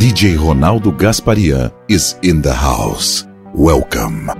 DJ Ronaldo Gasparian is in the house. Welcome.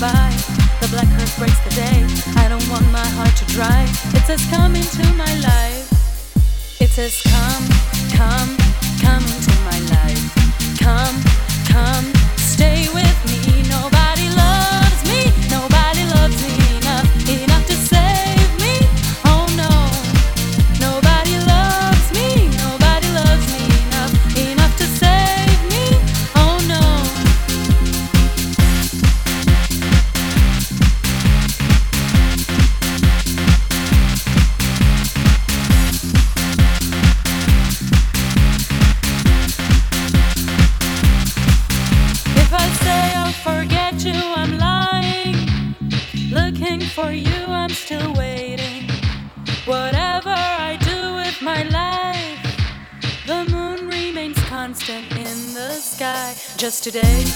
by. The black earth breaks the day. I don't want my heart to dry. It says, Come into my life. It says, Come, come, come into my life. Come, come, stay with today.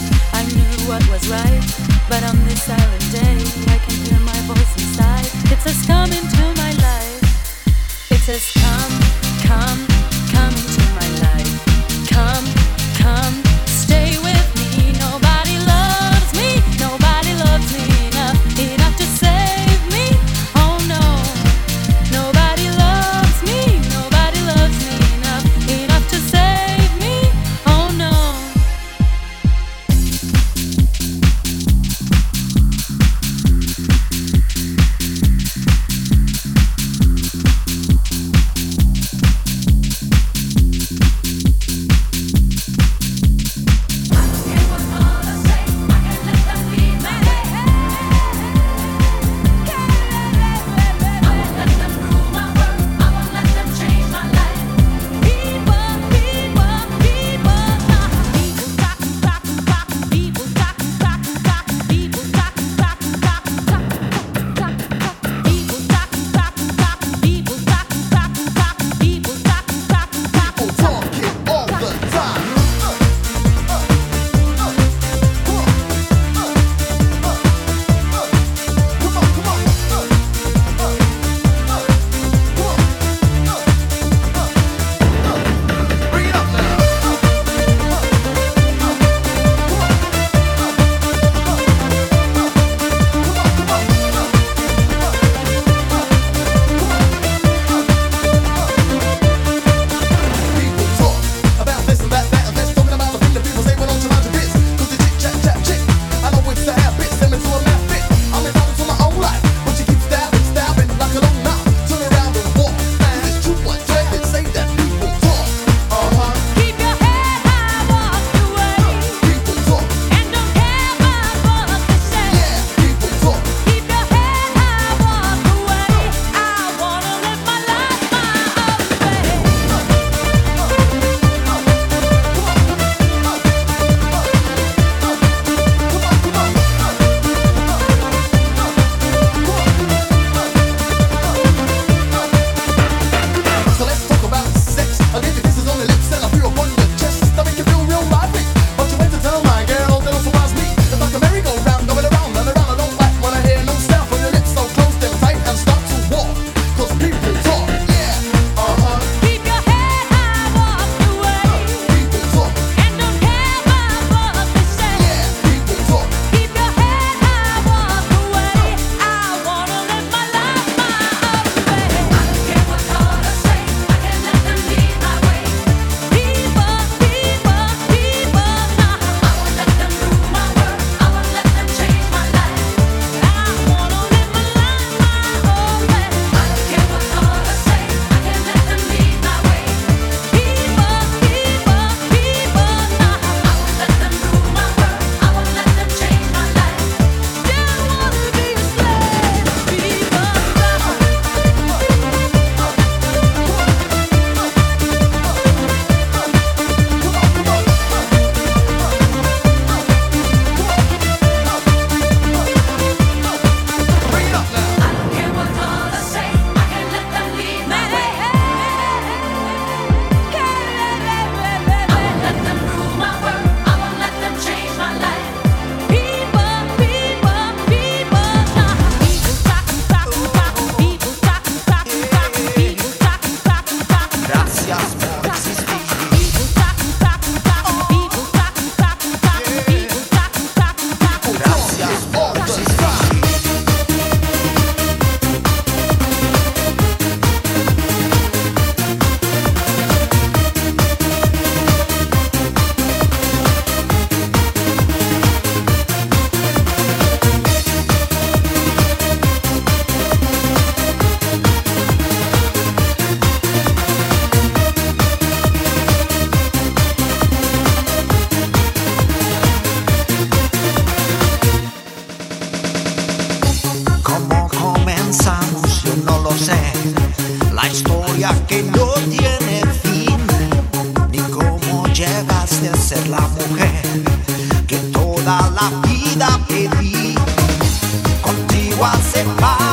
ser la mujer que toda la vida pedí. Contigo hace falta.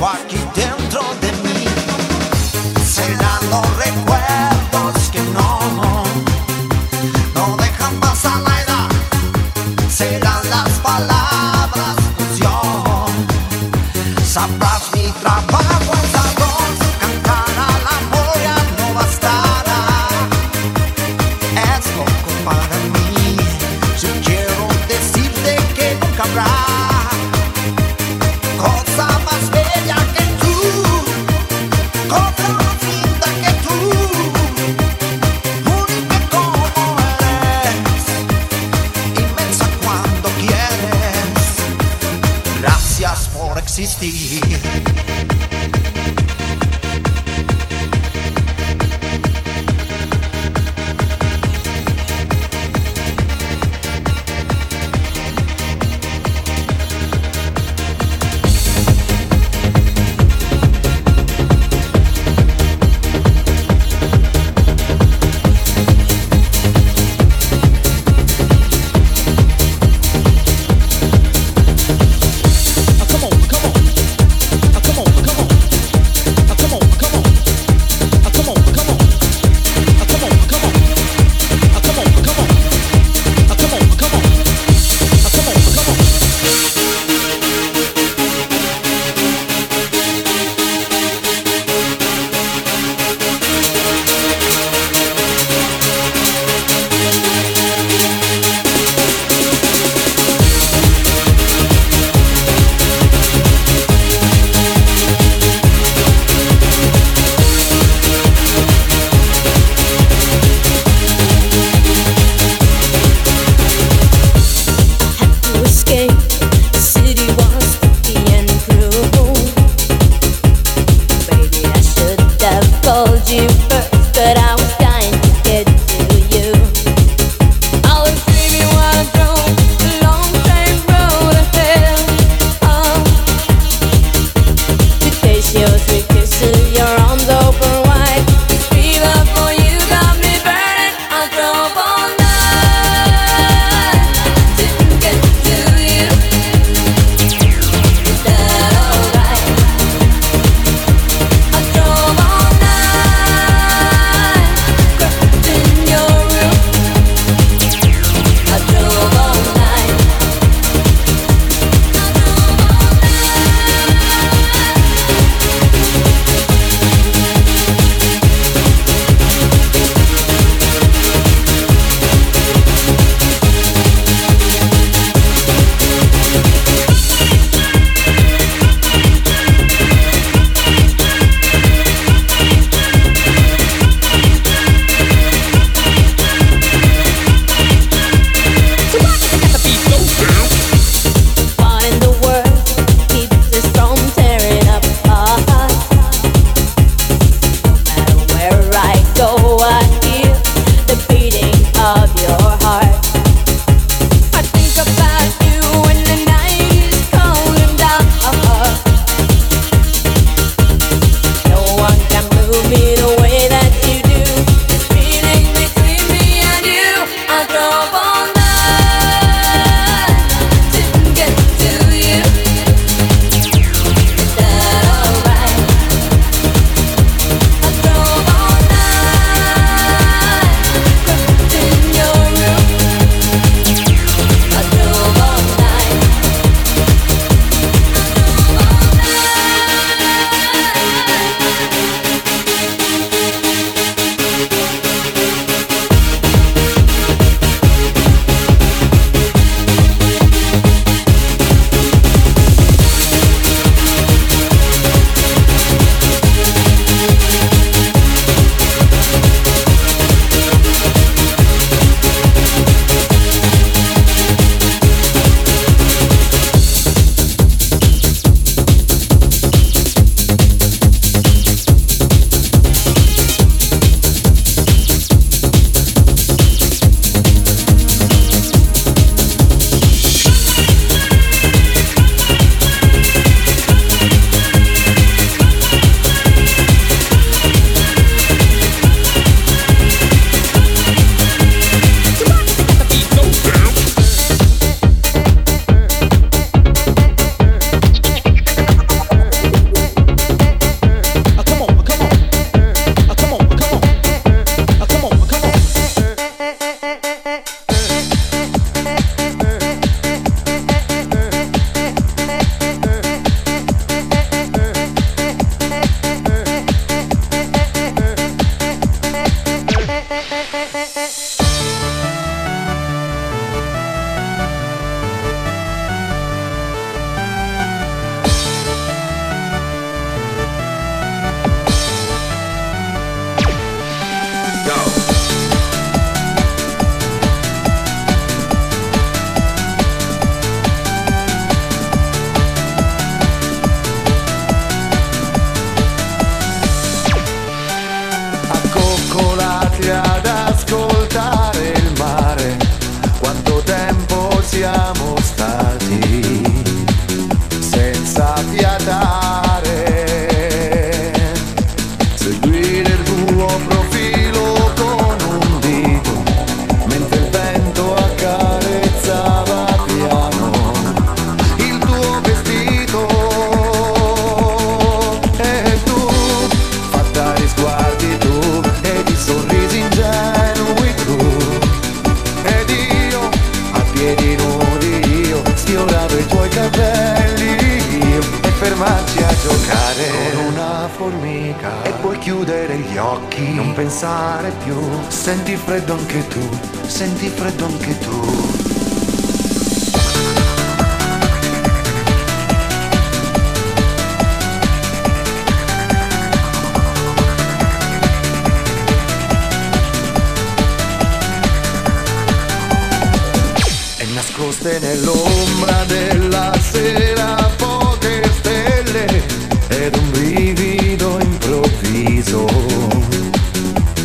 fac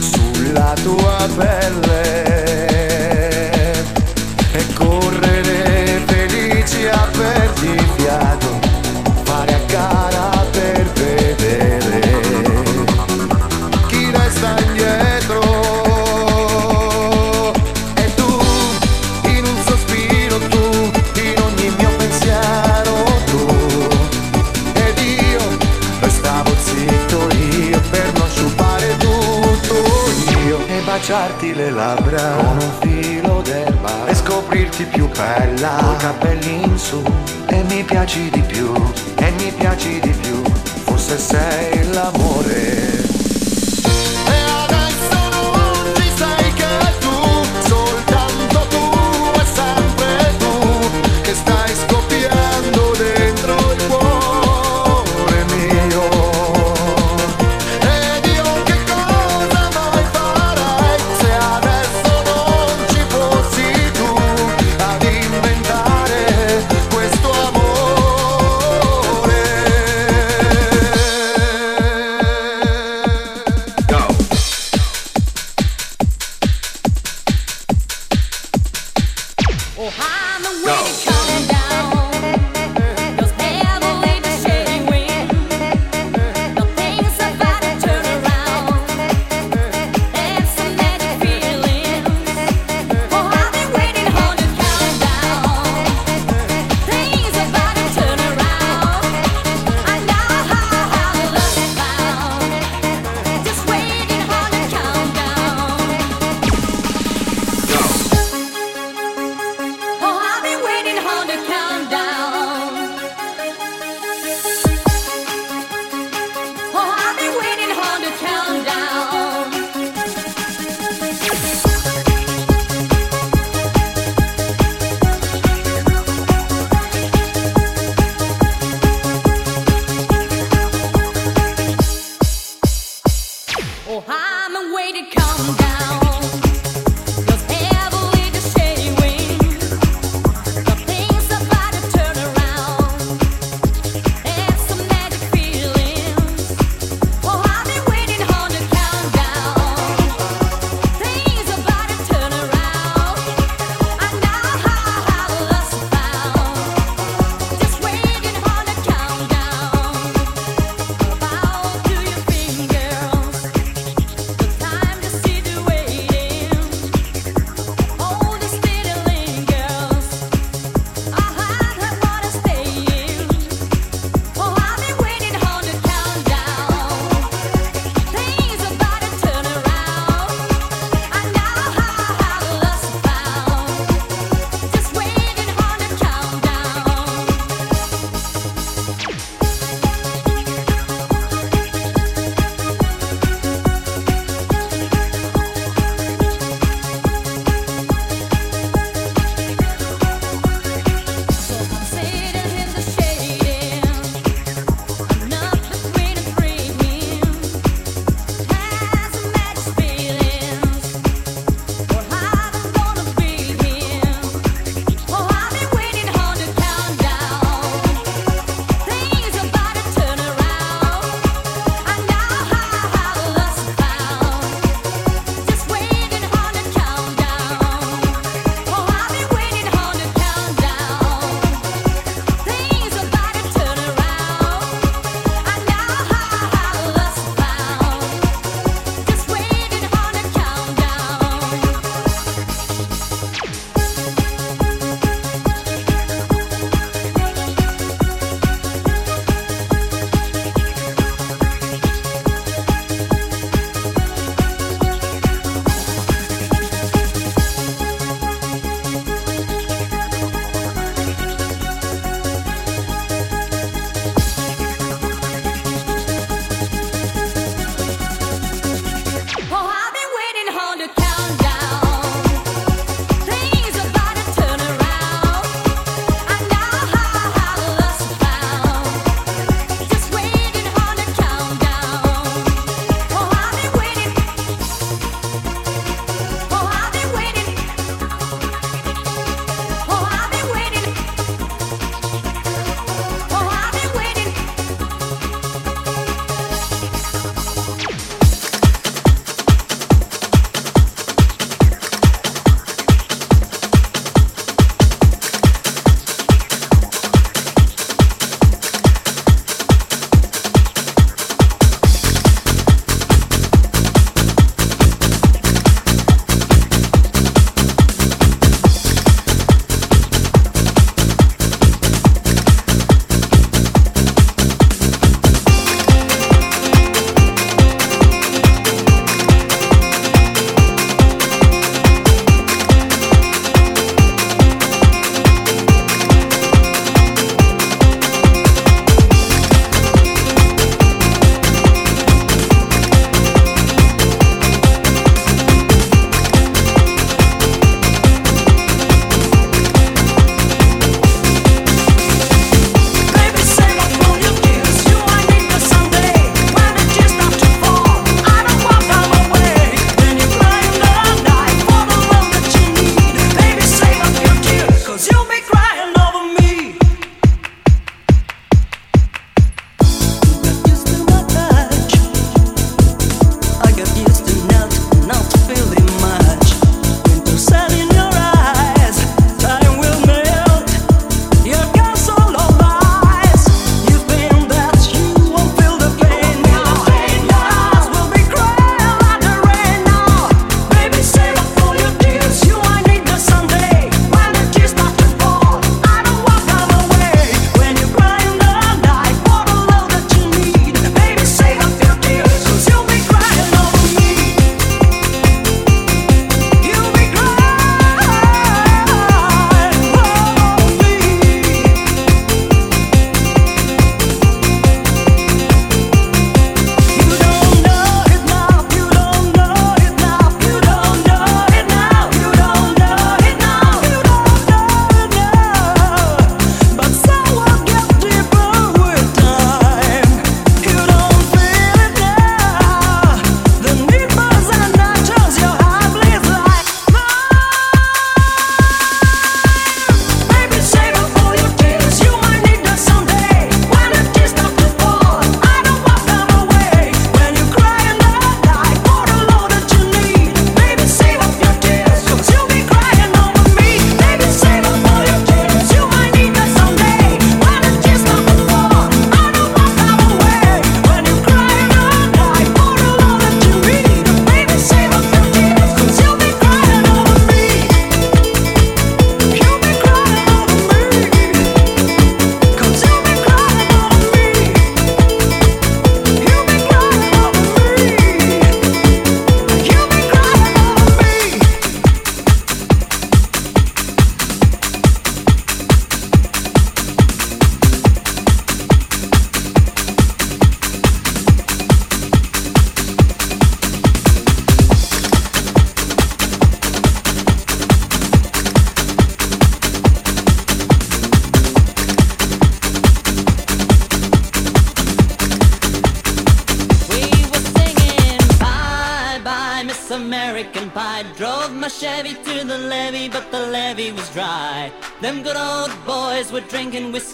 sulla tua pelle. labbra. Con un filo d'erba e scoprirti più bella. Con i capelli in su. E mi piaci di più. E mi piaci di più. Forse sei l'amore.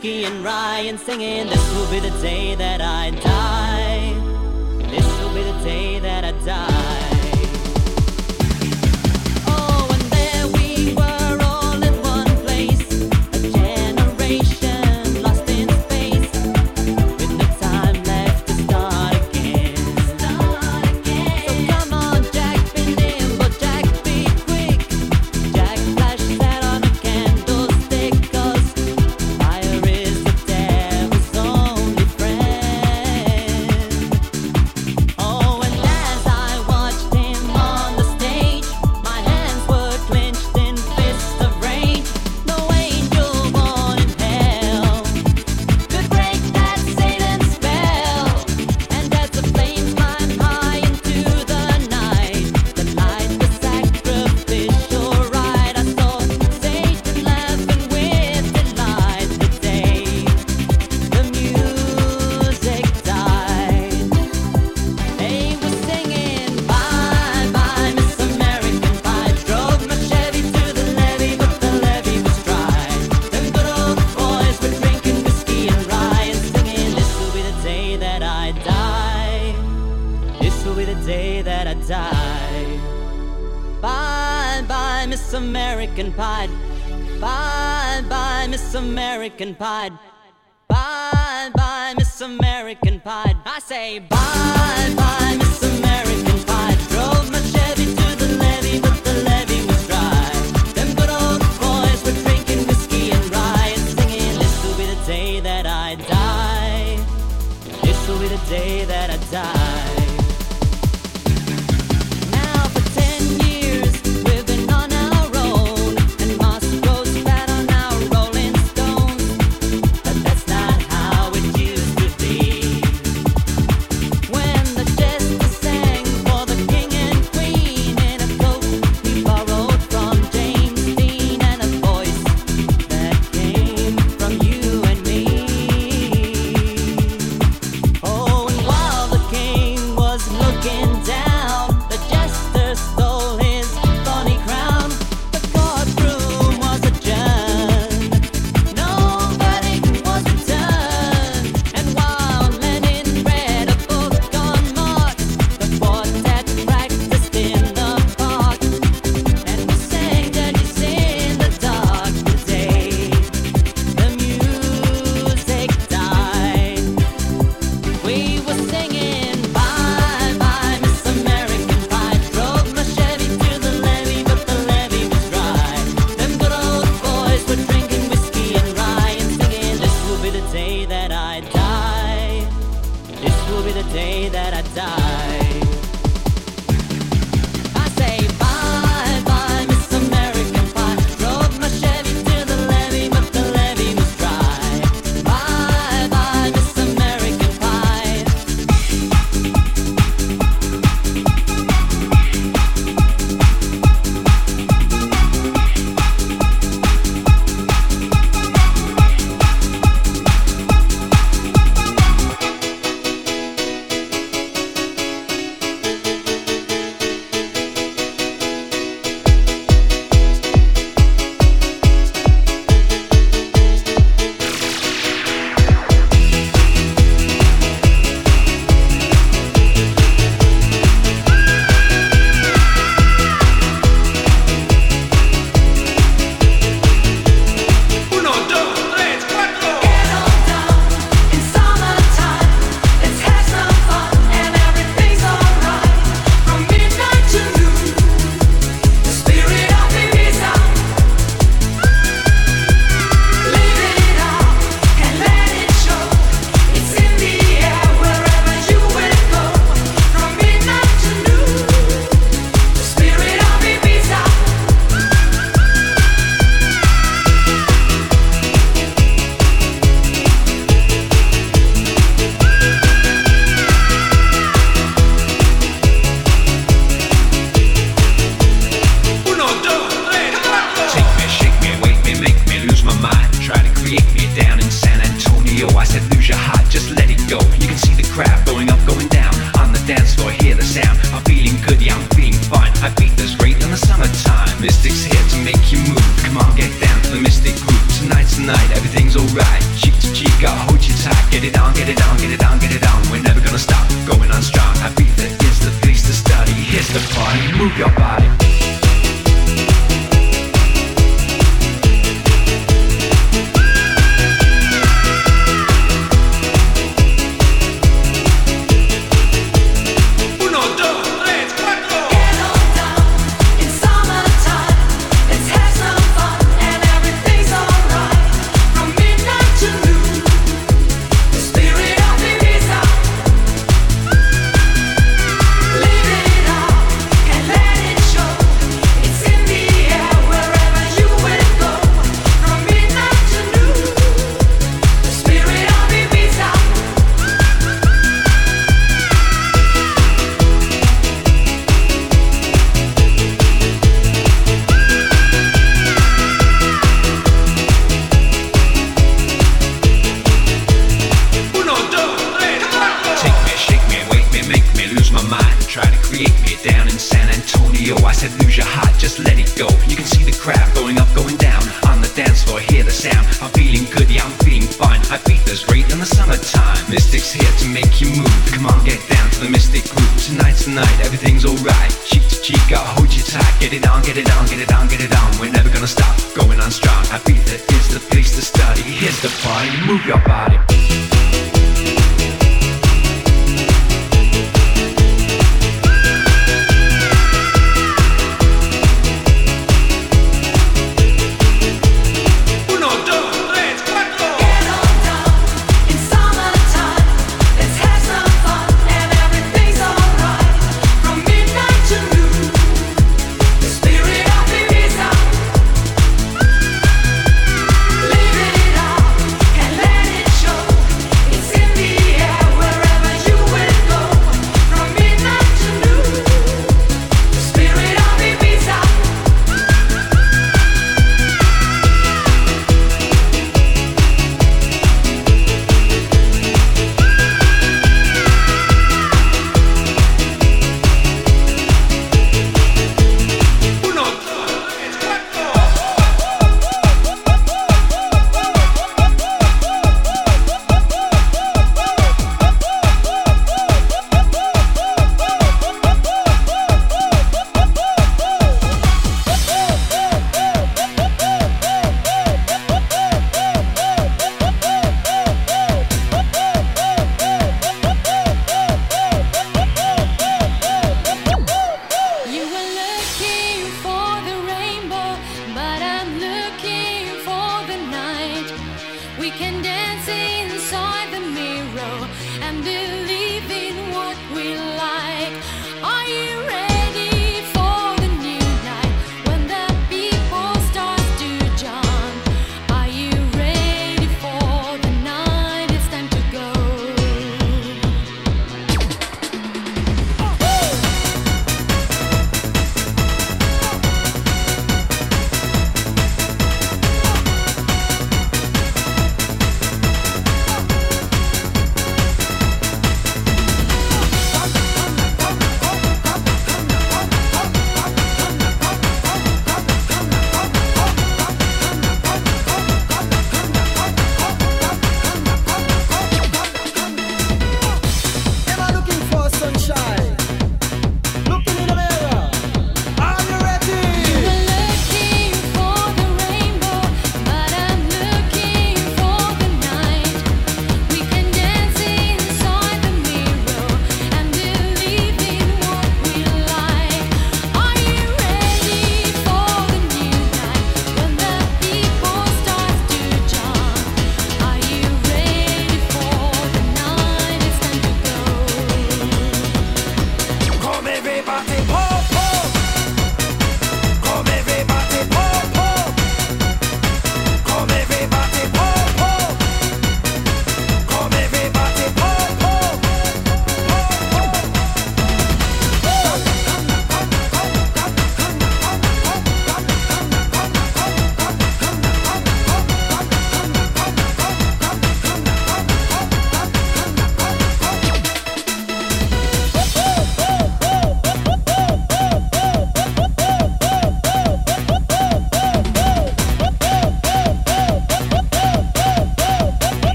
Whiskey and Ryan singing, this will be the day And pod.